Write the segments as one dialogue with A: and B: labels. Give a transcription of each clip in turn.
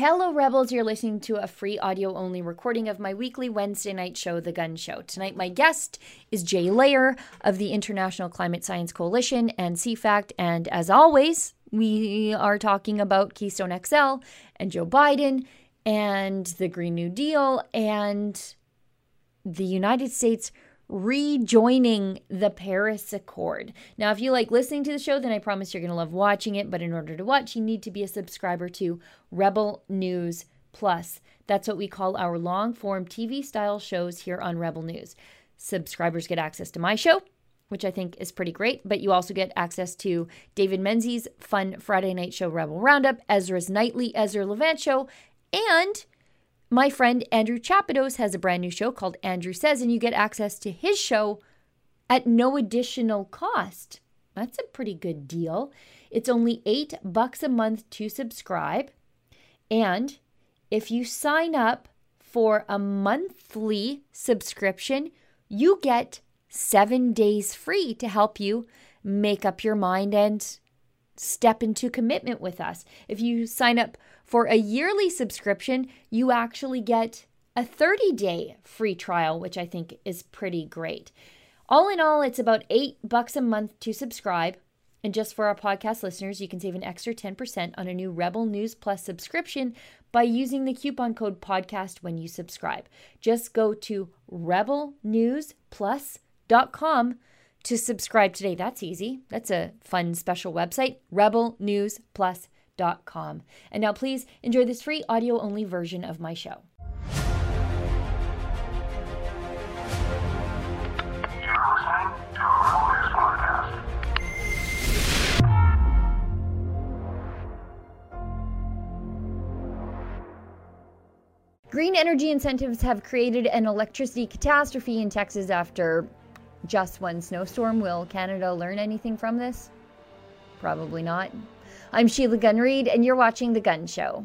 A: Hello, Rebels. You're listening to a free audio only recording of my weekly Wednesday night show, The Gunn Show. Tonight, my guest is Jay Lehr of the International Climate Science Coalition and CFACT. And as always, we are talking about Keystone XL and Joe Biden and the Green New Deal and the United States rejoining the Paris Accord. Now, if you like listening to the show, then I promise you're going to love watching it. But in order to watch, you need to be a subscriber to Rebel News Plus. That's what we call our long form TV style shows here on Rebel News. Subscribers get access to my show, which I think is pretty great, but you also get access to David Menzies' fun Friday night show, Rebel Roundup, Ezra's nightly Ezra Levant show, and my friend Andrew Chapados has a brand new show called Andrew Says, and you get access to his show at no additional cost. That's a pretty good deal. It's only eight bucks a month to subscribe. And if you sign up for a monthly subscription, you get seven days free to help you make up your mind and step into commitment with us. If you sign up for a yearly subscription, you actually get a 30 day free trial, which I think is pretty great. All in all, it's about eight bucks a month to subscribe. And just for our podcast listeners, you can save an extra 10% on a new Rebel News Plus subscription by using the coupon code podcast when you subscribe. Just go to rebelnewsplus.com to subscribe today. That's easy. That's a fun special website, rebelnewsplus.com. And now please enjoy this free audio only version of my show. Green energy incentives have created an electricity catastrophe in Texas after just one snowstorm. Will Canada learn anything from this? Probably not. I'm Sheila Gunn Reid, and you're watching The Gunn Show.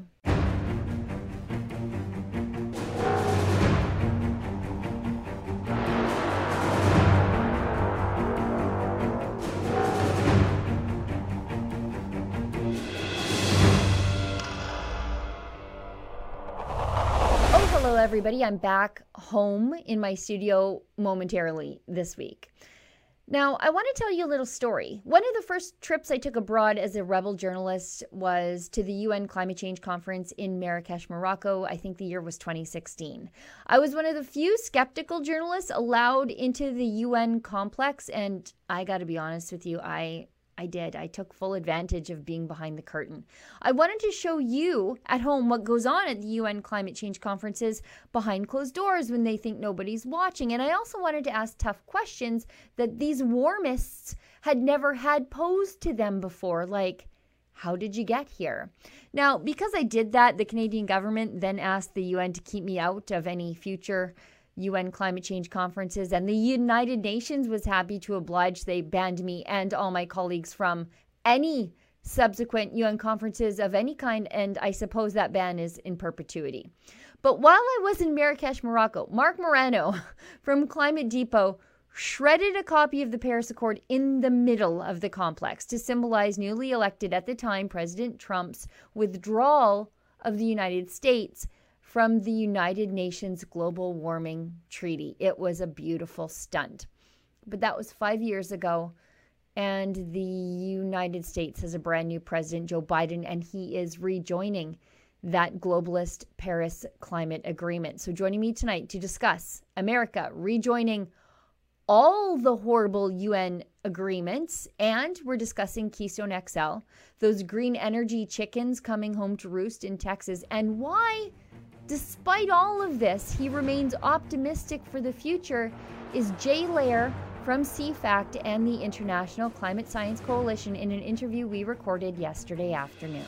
A: Oh, everybody. I'm back home in my studio momentarily this week. Now, I want to tell you a little story. One of the first trips I took abroad as a rebel journalist was to the UN Climate Change Conference in Marrakesh, Morocco. I think the year was 2016. I was one of the few skeptical journalists allowed into the UN complex, and I got to be honest with you, I I did. I took full advantage of being behind the curtain. I wanted to show you at home what goes on at the UN climate change conferences behind closed doors when they think nobody's watching. And I also wanted to ask tough questions that these warmists had never had posed to them before, like, how did you get here? Now, because I did that, the Canadian government then asked the UN to keep me out of any future UN climate change conferences, and the United Nations was happy to oblige. They banned me and all my colleagues from any subsequent UN conferences of any kind, and I suppose that ban is in perpetuity. But while I was in Marrakesh, Morocco, Marc Morano from Climate Depot shredded a copy of the Paris Accord in the middle of the complex to symbolize newly elected at the time President Trump's withdrawal of the United States from the United Nations Global Warming Treaty. It was a beautiful stunt. But that was five years ago. And the United States has a brand new president, Joe Biden, and he is rejoining that globalist Paris climate agreement. So, joining me tonight to discuss America rejoining all the horrible UN agreements, and we're discussing Keystone XL, those green energy chickens coming home to roost in Texas, and why Despite all of this, he remains optimistic for the future. Is Jay Lehr from CFACT and the International Climate Science Coalition in an interview we recorded yesterday afternoon.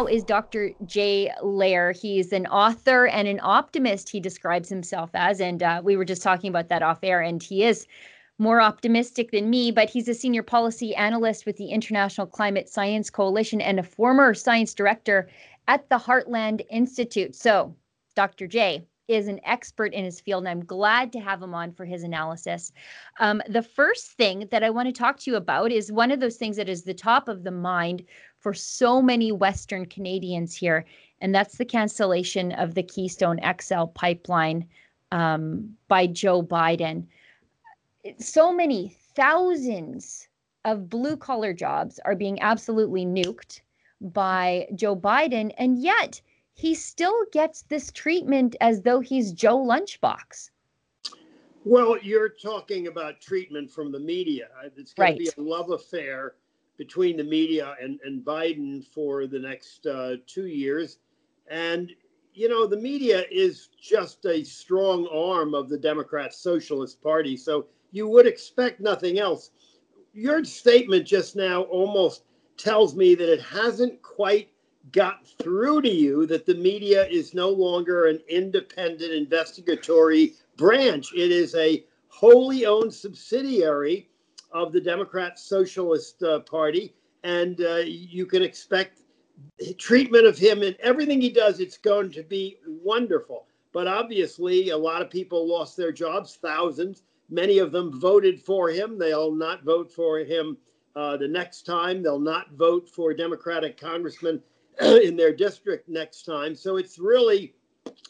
A: Now is Dr. Jay Lehr. He's an author and an optimist, he describes himself as. And uh, we were just talking about that off air, and he is more optimistic than me, but he's a senior policy analyst with the International Climate Science Coalition and a former science director at the Heartland Institute. So, Dr. Jay is an expert in his field, and I'm glad to have him on for his analysis. Um, the first thing that I want to talk to you about is one of those things that is the top of the mind for so many Western Canadians here, and that's the cancellation of the Keystone XL pipeline um, by Joe Biden. So many thousands of blue collar jobs are being absolutely nuked by Joe Biden, and yet he still gets this treatment as though he's Joe Lunchbox.
B: Well, you're talking about treatment from the media. It's going right. to be a love affair between the media and, and Biden for the next uh, two years. And, you know, the media is just a strong arm of the Democrat Socialist Party. So you would expect nothing else. Your statement just now almost tells me that it hasn't quite got through to you that the media is no longer an independent investigatory branch. It is a wholly owned subsidiary of the Democrat Socialist uh, Party, and uh, you can expect treatment of him and everything he does. It's going to be wonderful. But obviously, a lot of people lost their jobs, thousands. Many of them voted for him. They'll not vote for him uh, the next time. They'll not vote for Democratic congressman in their district next time. So it's really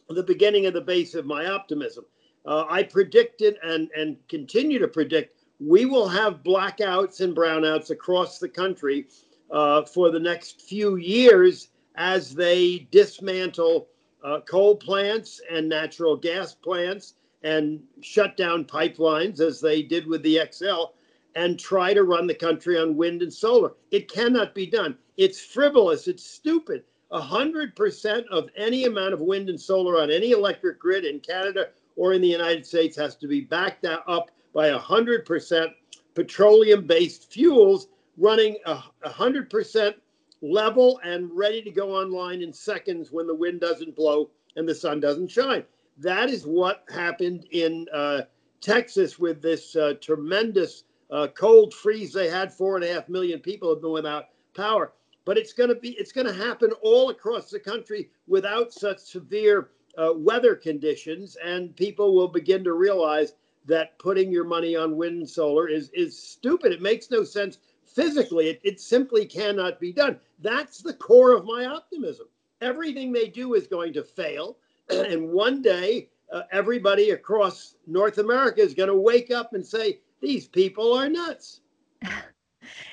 B: the beginning of the base of my optimism. Uh, I predicted and, and continue to predict we will have blackouts and brownouts across the country uh, for the next few years as they dismantle uh, coal plants and natural gas plants and shut down pipelines as they did with the XL and try to run the country on wind and solar. It cannot be done. It's frivolous. It's stupid. 100% of any amount of wind and solar on any electric grid in Canada or in the United States has to be backed up by 100% petroleum based fuels running a 100% level and ready to go online in seconds when the wind doesn't blow and the sun doesn't shine. That is what happened in uh, Texas with this uh, tremendous uh, cold freeze they had. Four and a half million people have been without power. But it's going to be it's going to happen all across the country without such severe uh, weather conditions, and people will begin to realize that putting your money on wind and solar is is stupid. It makes no sense physically. It, it simply cannot be done. That's the core of my optimism. Everything they do is going to fail, and one day uh, everybody across North America is going to wake up and say, "These people are nuts."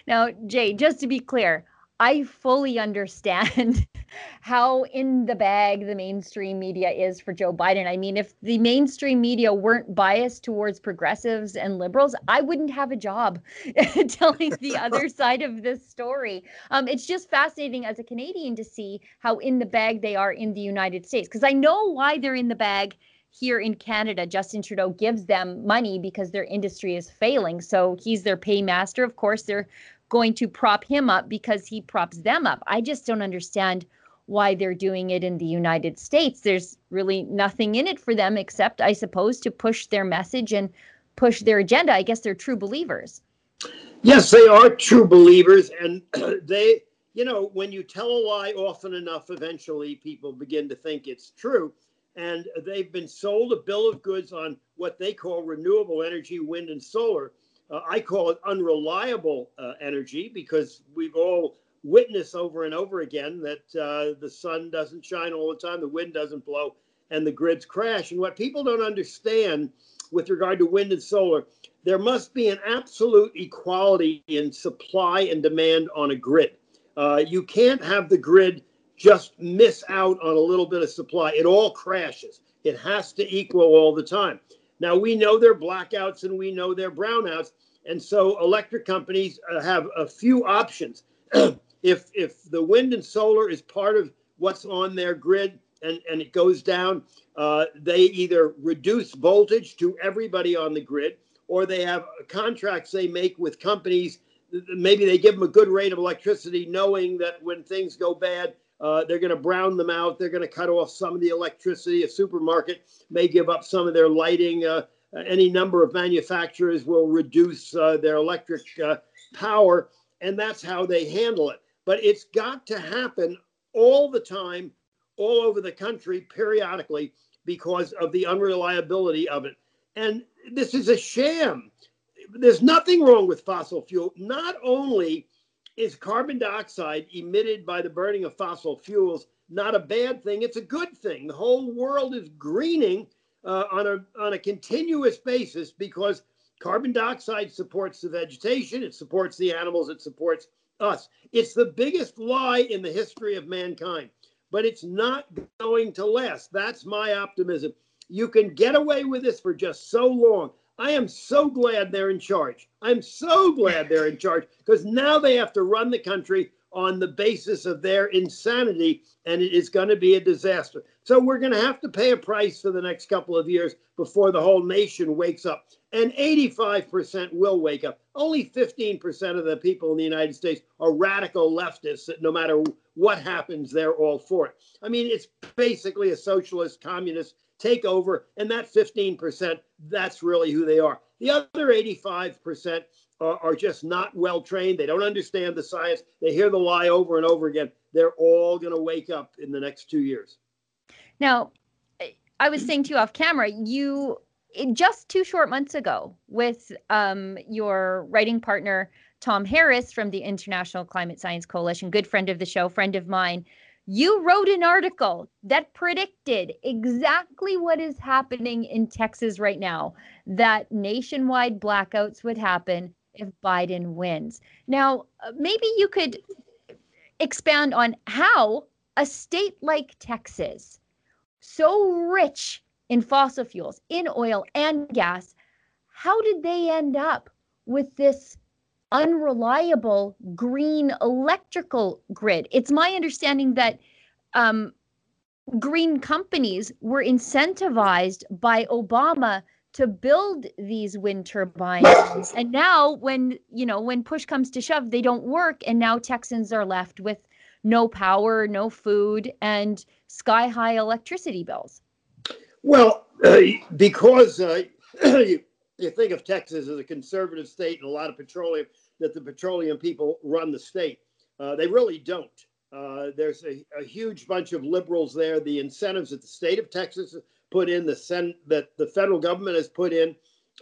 A: Now, Jay, just to be clear, I fully understand how in the bag the mainstream media is for Joe Biden. I mean, if the mainstream media weren't biased towards progressives and liberals, I wouldn't have a job telling the other side of this story. Um, it's just fascinating as a Canadian to see how in the bag they are in the United States, because I know why they're in the bag here in Canada, Justin Trudeau gives them money because their industry is failing. So he's their paymaster. Of course, they're going to prop him up because he props them up. I just don't understand why they're doing it in the United States. There's really nothing in it for them except, I suppose, to push their message and push their agenda. I guess they're true believers.
B: Yes, they are true believers. And they, you know, when you tell a lie often enough, eventually people begin to think it's true. And they've been sold a bill of goods on what they call renewable energy, wind and solar uh, I call it unreliable uh, energy because we've all witnessed over and over again that uh, the sun doesn't shine all the time, the wind doesn't blow, and the grids crash. And what people don't understand with regard to wind and solar, there must be an absolute equality in supply and demand on a grid. Uh, you can't have the grid just miss out on a little bit of supply. It all crashes. It has to equal all the time. Now we know they're blackouts and we know they're brownouts, and so electric companies uh, have a few options. if if the wind and solar is part of what's on their grid and and it goes down, uh, they either reduce voltage to everybody on the grid, or they have contracts they make with companies. Maybe they give them a good rate of electricity, knowing that when things go bad, uh, they're going to brown them out. They're going to cut off some of the electricity. A supermarket may give up some of their lighting. Uh, any number of manufacturers will reduce uh, their electric uh, power, and that's how they handle it. But it's got to happen all the time, all over the country, periodically, because of the unreliability of it. And this is a sham. There's nothing wrong with fossil fuel. Not only is carbon dioxide emitted by the burning of fossil fuels not a bad thing, it's a good thing. The whole world is greening uh, on, a, on a continuous basis because carbon dioxide supports the vegetation, it supports the animals, it supports us. It's the biggest lie in the history of mankind, but it's not going to last. That's my optimism. You can get away with this for just so long. I am so glad they're in charge. I'm so glad they're in charge because now they have to run the country on the basis of their insanity, and it is going to be a disaster. So we're going to have to pay a price for the next couple of years before the whole nation wakes up. And 85% will wake up. Only 15% of the people in the United States are radical leftists that no matter what happens, they're all for it. I mean, it's basically a socialist, communist takeover, and that 15%, that's really who they are. The other 85%, are, are just not well trained. They don't understand the science. They hear the lie over and over again. They're all going to wake up in the next two years.
A: Now, I was saying to you off camera, you just two short months ago with um, your writing partner, Tom Harris from the International Climate Science Coalition, good friend of the show, friend of mine. You wrote an article that predicted exactly what is happening in Texas right now that nationwide blackouts would happen if Biden wins. Now, uh, maybe you could expand on how a state like Texas, so rich in fossil fuels, in oil and gas, how did they end up with this unreliable green electrical grid? It's my understanding that um, green companies were incentivized by Obama to build these wind turbines. and now when, you know, when push comes to shove, they don't work and now Texans are left with no power, no food and sky high electricity bills.
B: Well, uh, because uh, you, think of Texas as a conservative state and a lot of petroleum that the petroleum people run the state. Uh, they really don't. Uh, there's a, a, huge bunch of liberals there. The incentives that the state of Texas put in, the sen- that the federal government has put in,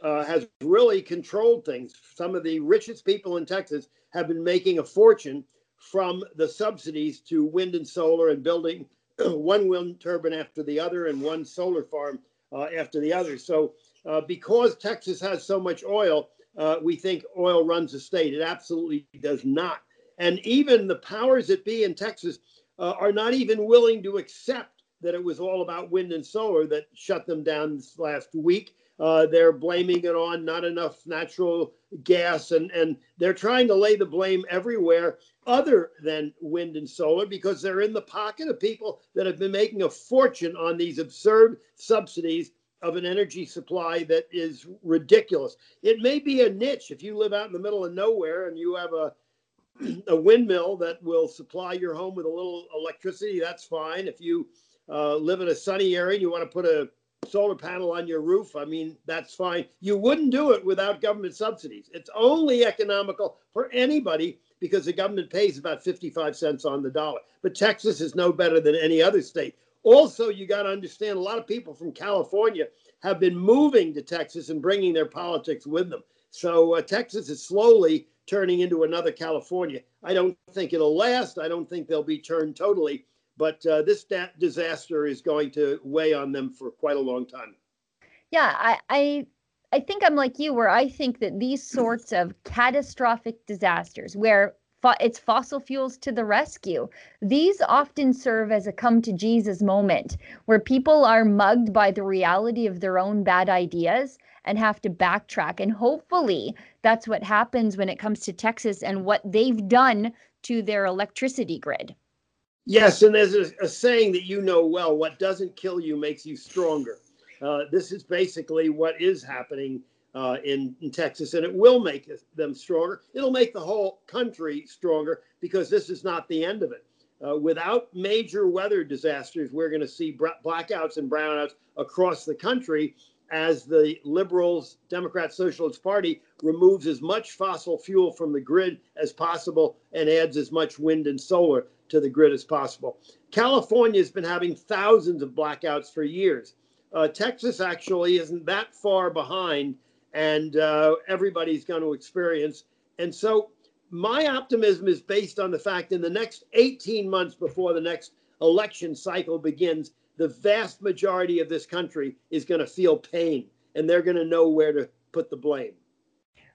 B: uh, has really controlled things. Some of the richest people in Texas have been making a fortune from the subsidies to wind and solar and building one wind turbine after the other and one solar farm uh, after the other. So, uh, because Texas has so much oil, uh, we think oil runs the state. It absolutely does not. And even the powers that be in Texas uh, are not even willing to accept that it was all about wind and solar that shut them down this last week. Uh, they're blaming it on not enough natural gas, and, and they're trying to lay the blame everywhere other than wind and solar because they're in the pocket of people that have been making a fortune on these absurd subsidies of an energy supply that is ridiculous. It may be a niche if you live out in the middle of nowhere and you have a a windmill that will supply your home with a little electricity. That's fine. If you uh, live in a sunny area and you want to put a solar panel on your roof, I mean, that's fine. You wouldn't do it without government subsidies. It's only economical for anybody because the government pays about 55 cents on the dollar. But Texas is no better than any other state. Also, you got to understand a lot of people from California have been moving to Texas and bringing their politics with them. So uh, Texas is slowly turning into another California. I don't think it'll last. I don't think they'll be turned totally but uh, this da- disaster is going to weigh on them for quite a long time.
A: Yeah, I, I I think I'm like you, where I think that these sorts of catastrophic disasters, where it's fossil fuels to the rescue, these often serve as a come to Jesus moment, where people are mugged by the reality of their own bad ideas and have to backtrack. And hopefully, that's what happens when it comes to Texas and what they've done to their electricity grid.
B: Yes, and there's a, a, saying that you know well what doesn't kill you makes you stronger. Uh, this is basically what is happening uh, in, in, Texas, and it will make them stronger. It'll make the whole country stronger because this is not the end of it. Uh, without major weather disasters, we're going to see blackouts and brownouts across the country as the Liberals, Democrat Socialist Party removes as much fossil fuel from the grid as possible and adds as much wind and solar to the grid as possible. California has been having thousands of blackouts for years. Uh, Texas actually isn't that far behind, and uh, everybody's going to experience. And so, my optimism is based on the fact in the next 18 months before the next election cycle begins, the vast majority of this country is going to feel pain and they're going to know where to put the blame.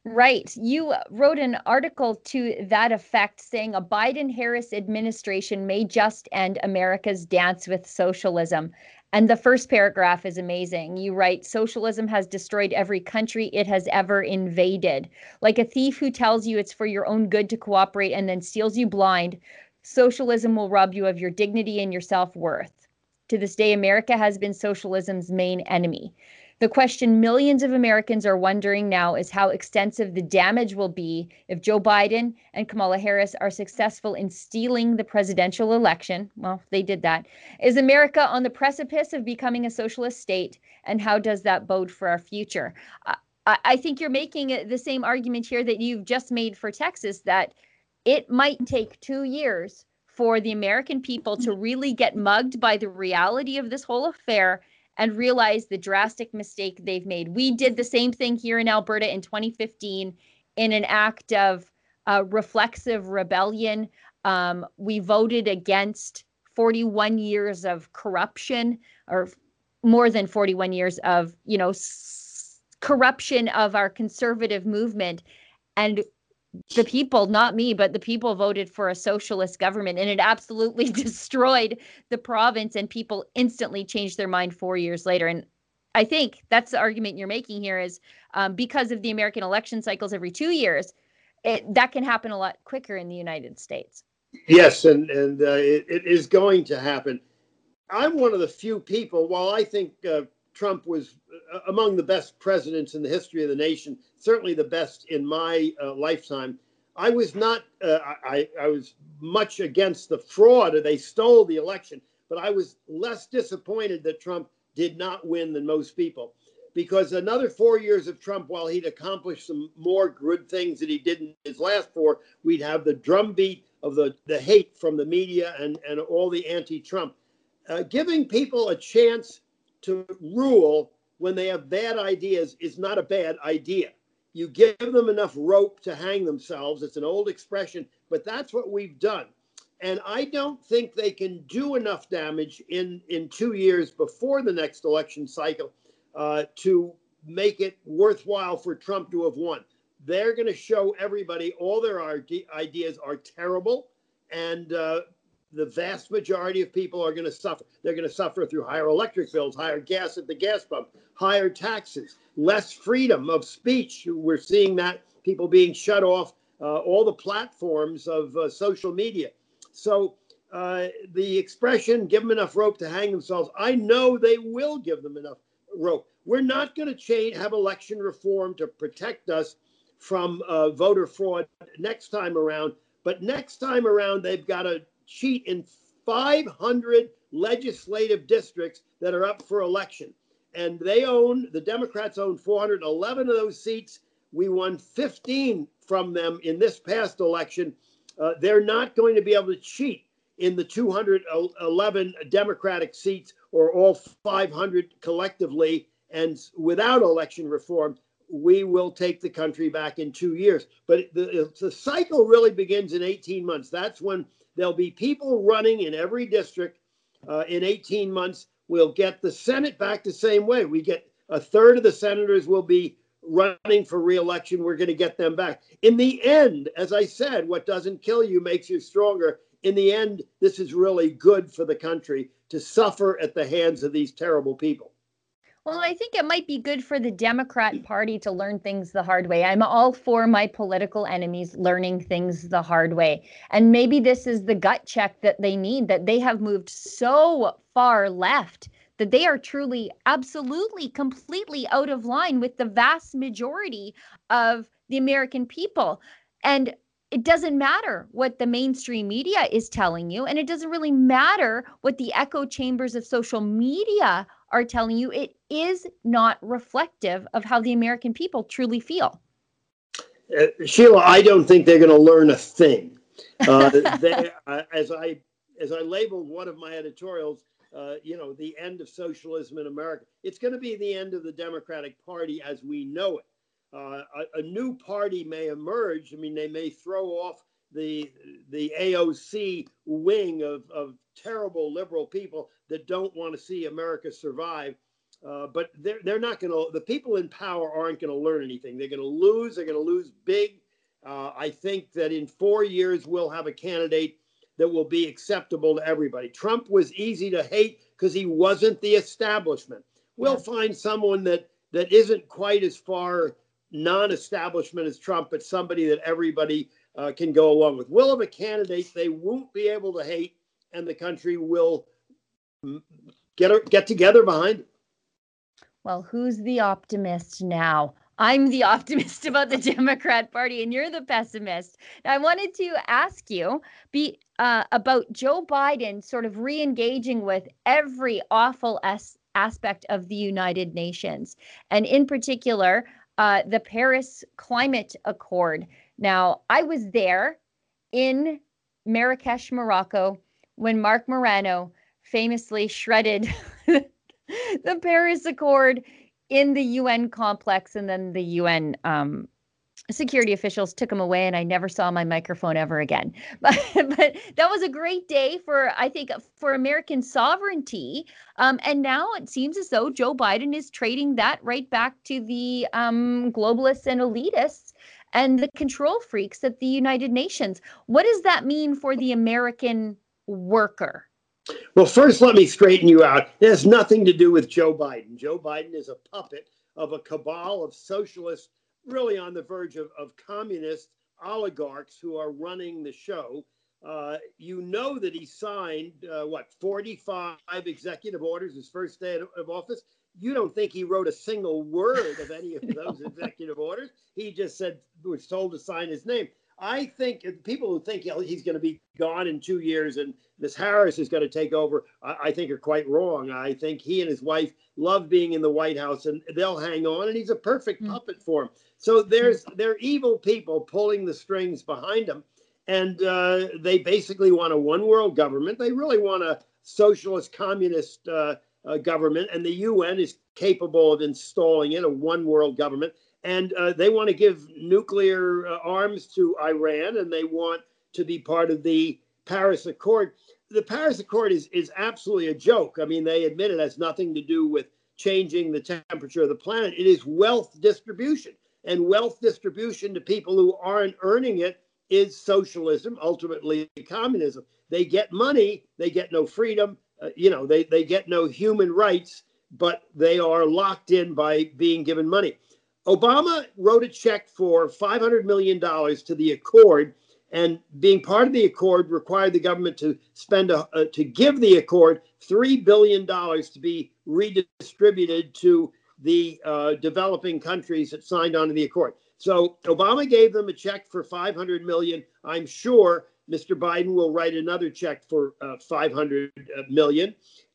A: Right. You wrote an article to that effect saying a Biden Harris administration may just end America's dance with socialism. And the first paragraph is amazing. You write Socialism has destroyed every country it has ever invaded. Like a thief who tells you it's for your own good to cooperate and then steals you blind, socialism will rob you of your dignity and your self worth. To this day, America has been socialism's main enemy. The question millions of Americans are wondering now is how extensive the damage will be if Joe Biden and Kamala Harris are successful in stealing the presidential election. Well, they did that. Is America on the precipice of becoming a socialist state? And how does that bode for our future? I, I think you're making the same argument here that you've just made for Texas that it might take two years for the American people to really get mugged by the reality of this whole affair and realize the drastic mistake they've made. We did the same thing here in Alberta in 2015 in an act of uh, reflexive rebellion. Um, we voted against 41 years of corruption, or more than 41 years of, you know, s- corruption of our conservative movement. And the people, not me, but the people voted for a socialist government and it absolutely destroyed the province and people instantly changed their mind four years later. And I think that's the argument you're making here is um, because of the American election cycles every two years, it, that can happen a lot quicker in the United States.
B: Yes, and, and uh, it, it is going to happen. I'm one of the few people, while I think uh, Trump was uh, among the best presidents in the history of the nation, certainly the best in my uh, lifetime. I was not, uh, I, I was much against the fraud, or they stole the election, but I was less disappointed that Trump did not win than most people. Because another four years of Trump, while he'd accomplished some more good things that he did in his last four, we'd have the drumbeat of the, the hate from the media and, and all the anti Trump. Uh, giving people a chance to rule when they have bad ideas is not a bad idea. You give them enough rope to hang themselves. It's an old expression, but that's what we've done. And I don't think they can do enough damage in, in two years before the next election cycle uh, to make it worthwhile for Trump to have won. They're going to show everybody all their ideas are terrible and uh, the vast majority of people are going to suffer. They're going to suffer through higher electric bills, higher gas at the gas pump, higher taxes, less freedom of speech. We're seeing that people being shut off uh, all the platforms of uh, social media. So uh, the expression "give them enough rope to hang themselves," I know they will give them enough rope. We're not going to change have election reform to protect us from uh, voter fraud next time around. But next time around, they've got to cheat in 500 legislative districts that are up for election. And they own, the Democrats own 411 of those seats. We won 15 from them in this past election. Uh, they're not going to be able to cheat in the 211 Democratic seats or all 500 collectively. And without election reform, we will take the country back in two years. But the, the cycle really begins in 18 months. That's when There'll be people running in every district uh, in 18 months. We'll get the Senate back the same way. We get a third of the senators will be running for reelection. We're going to get them back. In the end, as I said, what doesn't kill you makes you stronger. In the end, this is really good for the country to suffer at the hands of these terrible people.
A: Well, I think it might be good for the Democrat mm. Party to learn things the hard way. I'm all for my political enemies learning things the hard way. And maybe this is the gut check that they need, that they have moved so far left that they are truly, absolutely, completely out of line with the vast majority of the American people. And it doesn't matter what the mainstream media is telling you, and it doesn't really matter what the echo chambers of social media are telling you. It is not reflective of how the American people truly feel.
B: Uh, Sheila, I don't think they're going to learn a thing. Uh, they, uh, as I as I labeled one of my editorials, uh, you know, the end of socialism in America. It's going to be the end of the Democratic Party as we know it. Uh, a, a, new party may emerge. I mean, they may throw off the the AOC wing of, of terrible liberal people that don't want to see America survive. Uh, but they're, they're not going to, the people in power aren't going to learn anything. They're going to lose. They're going to lose big. Uh, I think that in four years, we'll have a candidate that will be acceptable to everybody. Trump was easy to hate because he wasn't the establishment. We'll find someone that that isn't quite as far non-establishment as Trump, but somebody that everybody uh, can go along with. We'll have a candidate they won't be able to hate, and the country will get get together behind.
A: Well, who's the optimist now? I'm the optimist about the Democrat Party, and you're the pessimist. Now, I wanted to ask you be uh, about Joe Biden sort of re-engaging with every awful as- aspect of the United Nations, and in particular, uh, the Paris Climate Accord. Now, I was there in Marrakesh, Morocco, when Marc Morano famously shredded the Paris Accord in the UN complex, and then the UN um, security officials took him away, and I never saw my microphone ever again. But but that was a great day for I think for American sovereignty. Um, and now it seems as though Joe Biden is trading that right back to the um, globalists and elitists and the control freaks at the United Nations. What does that mean for the American worker?
B: Well, first, let me straighten you out. It has nothing to do with Joe Biden. Joe Biden is a puppet of a cabal of socialists, really on the verge of, of communist oligarchs who are running the show. Uh, you know that he signed, uh, what, 45 executive orders his first day of office? You don't think he wrote a single word of any of those executive orders? He just said, was told to sign his name. I think people who think he's going to be gone in two years and Miss Harris is going to take over, I, think are quite wrong. I think he and his wife love being in the White House and they'll hang on, and he's a perfect mm. puppet for him. So there's they're evil people pulling the strings behind him, and uh, they basically want a one world government. They really want a socialist communist uh, uh, government, and the UN is capable of installing it a one world government and uh, they want to give nuclear uh, arms to Iran, and they want to be part of the Paris Accord. The Paris Accord is is absolutely a joke. I mean, they admit it has nothing to do with changing the temperature of the planet. It is wealth distribution, and wealth distribution to people who aren't earning it is socialism, ultimately communism. They get money, they get no freedom. Uh, you know, they they get no human rights, but they are locked in by being given money. Obama wrote a check for $500 million to the Accord, and being part of the Accord required the government to spend a, uh, to give the Accord $3 billion to be redistributed to the uh, developing countries that signed on to the Accord. So Obama gave them a check for 500 million. I'm sure Mr. Biden will write another check for uh, 500 uh,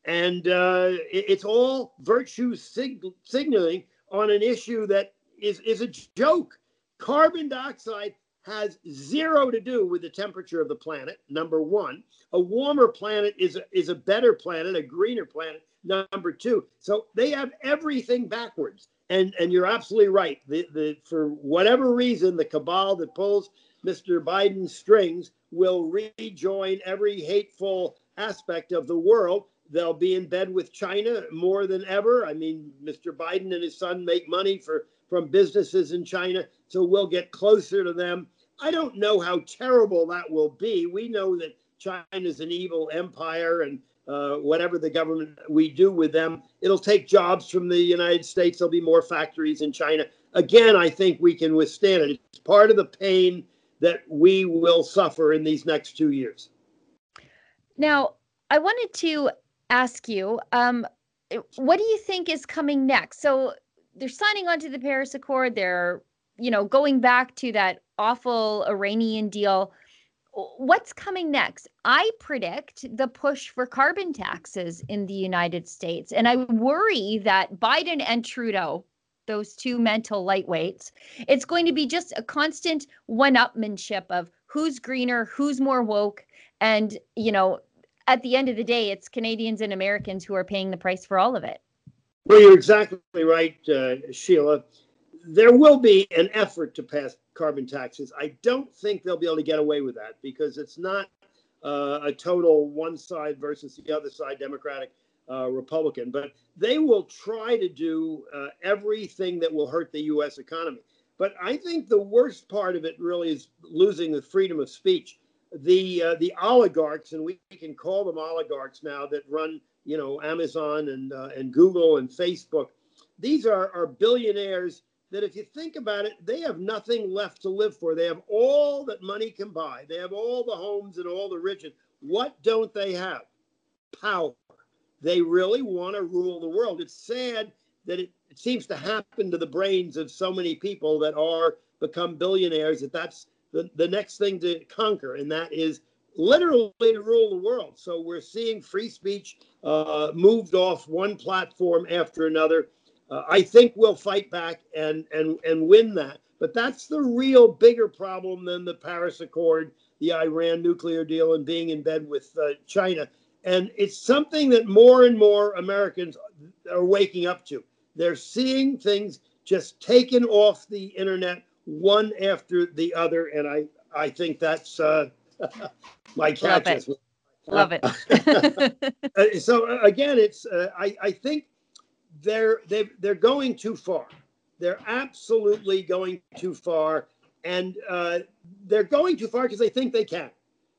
B: and uh, it's all virtue sig- signaling on an issue that is, is a joke. Carbon dioxide has zero to do with the temperature of the planet, number one. A warmer planet is a, is a better planet, a greener planet, number two. So they have everything backwards. And, and you're absolutely right. The, the, for whatever reason, the cabal that pulls Mr. Biden's strings will rejoin every hateful aspect of the world. They'll be in bed with China more than ever. I mean, Mr. Biden and his son make money for from businesses in China, so we'll get closer to them. I don't know how terrible that will be. We know that China is an evil empire, and uh, whatever the government we do with them, it'll take jobs from the United States. There'll be more factories in China. Again, I think we can withstand it. It's part of the pain that we will suffer in these next two years.
A: Now, I wanted to ask you, um, what do you think is coming next? So they're signing on to the Paris Accord. They're, you know, going back to that awful Iranian deal. What's coming next? I predict the push for carbon taxes in the United States. And I worry that Biden and Trudeau, those two mental lightweights, it's going to be just a constant one upmanship of who's greener, who's more woke. And, you know, at the end of the day, it's Canadians and Americans who are paying the price for all of it.
B: Well, you're exactly right, uh, Sheila. There will be an effort to pass carbon taxes. I don't think they'll be able to get away with that because it's not uh, a total one side versus the other side, Democratic, uh, Republican. But they will try to do uh, everything that will hurt the U.S. economy. But I think the worst part of it really is losing the freedom of speech. The uh, the oligarchs, and we can call them oligarchs now, that run you know Amazon and uh, and Google and Facebook. These are are billionaires that, if you think about it, they have nothing left to live for. They have all that money can buy. They have all the homes and all the riches. What don't they have? Power. They really want to rule the world. It's sad that it, it seems to happen to the brains of so many people that are become billionaires that that's the, the next thing to conquer, and that is literally to rule the world. So we're seeing free speech uh, moved off one platform after another. Uh, I think we'll fight back and, and, and win that. But that's the real bigger problem than the Paris Accord, the Iran nuclear deal, and being in bed with uh, China. And it's something that more and more Americans are waking up to. They're seeing things just taken off the internet one after the other. And I, I think that's uh, my catch.
A: Love it. Love it.
B: Uh, so uh, again, it's uh, I, I think they're they they're going too far. They're absolutely going too far, and uh, they're going too far because they think they can.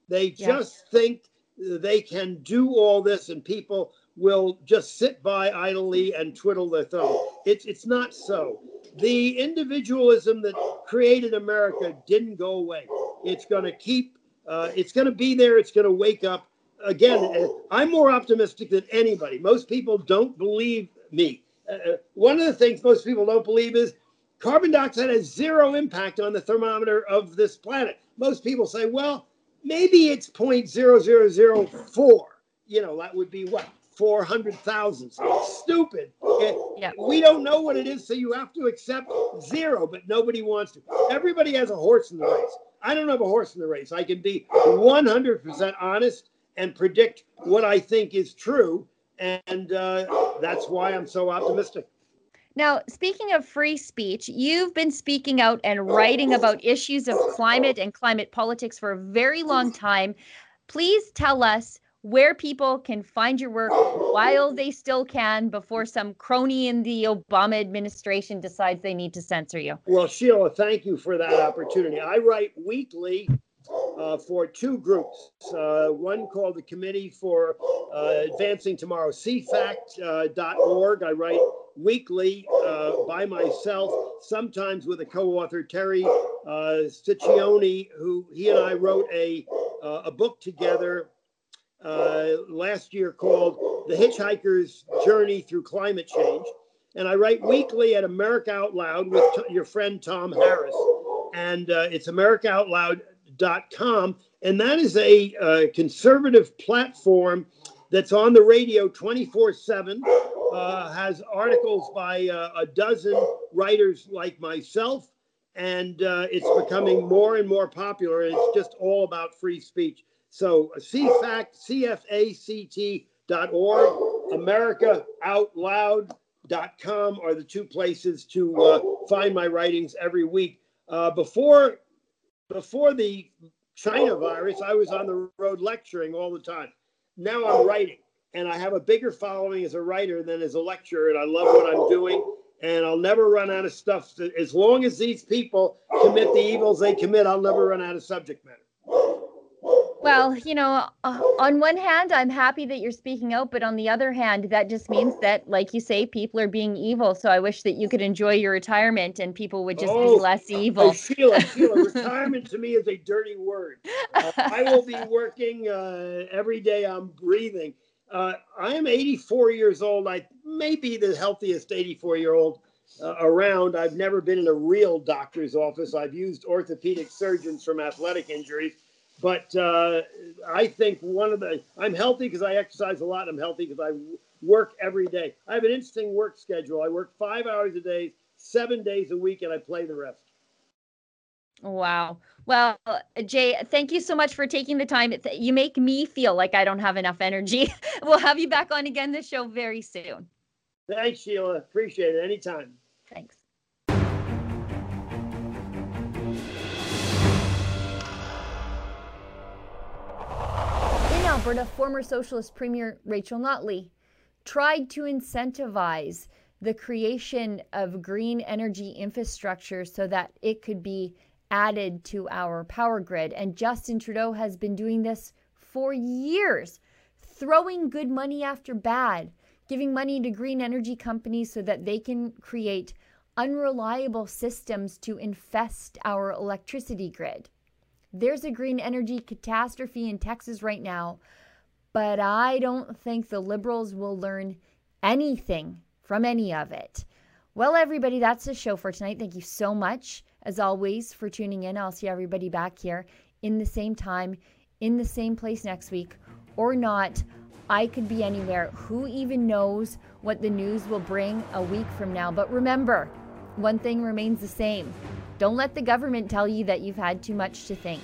B: They just think they can do all this, and people will just sit by idly and twiddle their thumb. It's it's not so. The individualism that created America didn't go away. It's going to keep. Uh, it's going to be there. It's going to wake up again. Uh, I'm more optimistic than anybody. Most people don't believe me. Uh, uh, one of the things most people don't believe is carbon dioxide has zero impact on the thermometer of this planet. Most people say, well, maybe it's 0.0004. You know, that would be what? 400,000. Stupid. Yeah. We don't know what it is, so you have to accept zero, but nobody wants to. Everybody has a horse in the race. I don't have a horse in the race. I can be 100% honest and predict what I think is true and uh, that's why I'm so optimistic.
A: Now, speaking of free speech, you've been speaking out and writing about issues of climate and climate politics for a very long time. Please tell us where people can find your work while they still can before some crony in the Obama administration decides they need to censor you.
B: Well, Sheila, thank you for that opportunity. I write weekly uh, for two groups. Uh, one called the Committee for uh, Advancing Tomorrow, cfact.org. I write weekly uh, by myself, sometimes with a co-author, Terry uh, Ciccone, who he and I wrote a, uh, a book together last year called The Hitchhiker's Journey Through Climate Change. And I write weekly at America Out Loud with your friend Tom Harris. And it's America Out Loud com, and that is a uh, conservative platform that's on the radio 24 uh, 7, has articles by uh, a dozen writers like myself, and uh, it's becoming more and more popular, and it's just all about free speech. So, CFACT, CFACT.org, America Out Loud. Dot com are the two places to uh, find my writings every week. Uh, before before the China virus, I was on the road lecturing all the time. Now I'm writing, and I have a bigger following as a writer than as a lecturer, and I love what I'm doing. And I'll never run out of stuff. As long as these people commit the evils they commit, I'll never run out of subject matter.
A: Well, you know, uh, on one hand, I'm happy that you're speaking out, but on the other hand, that just means that, like you say, people are being evil. So I wish that you could enjoy your retirement and people would just oh, be less evil.
B: I feel it. Feel retirement to me is a dirty word. Uh, I will be working uh, every day. I'm breathing. Uh, I am 84 years old. I may be the healthiest 84 year old uh, around. I've never been in a real doctor's office. I've used orthopedic surgeons from athletic injuries but uh, I think one of the I'm healthy because I exercise a lot. I'm healthy because I work every day. I have an interesting work schedule. I work five hours a day, seven days a week, and I play the rest.
A: Wow. Well, Jay, thank you so much for taking the time. You make me feel like I don't have enough energy. we'll have you back on again this show very soon.
B: Thanks, Sheila. Appreciate it. Anytime.
A: Thanks. Alberta, former Socialist Premier Rachel Notley tried to incentivize the creation of green energy infrastructure so that it could be added to our power grid. And Justin Trudeau has been doing this for years, throwing good money after bad, giving money to green energy companies so that they can create unreliable systems to infest our electricity grid. There's a green energy catastrophe in Texas right now, but I don't think the liberals will learn anything from any of it. Well, everybody, that's the show for tonight. Thank you so much, as always, for tuning in. I'll see everybody back here in the same time, in the same place next week, or not. I could be anywhere. Who even knows what the news will bring a week from now? But remember, one thing remains the same don't let the government tell you that you've had too much to think.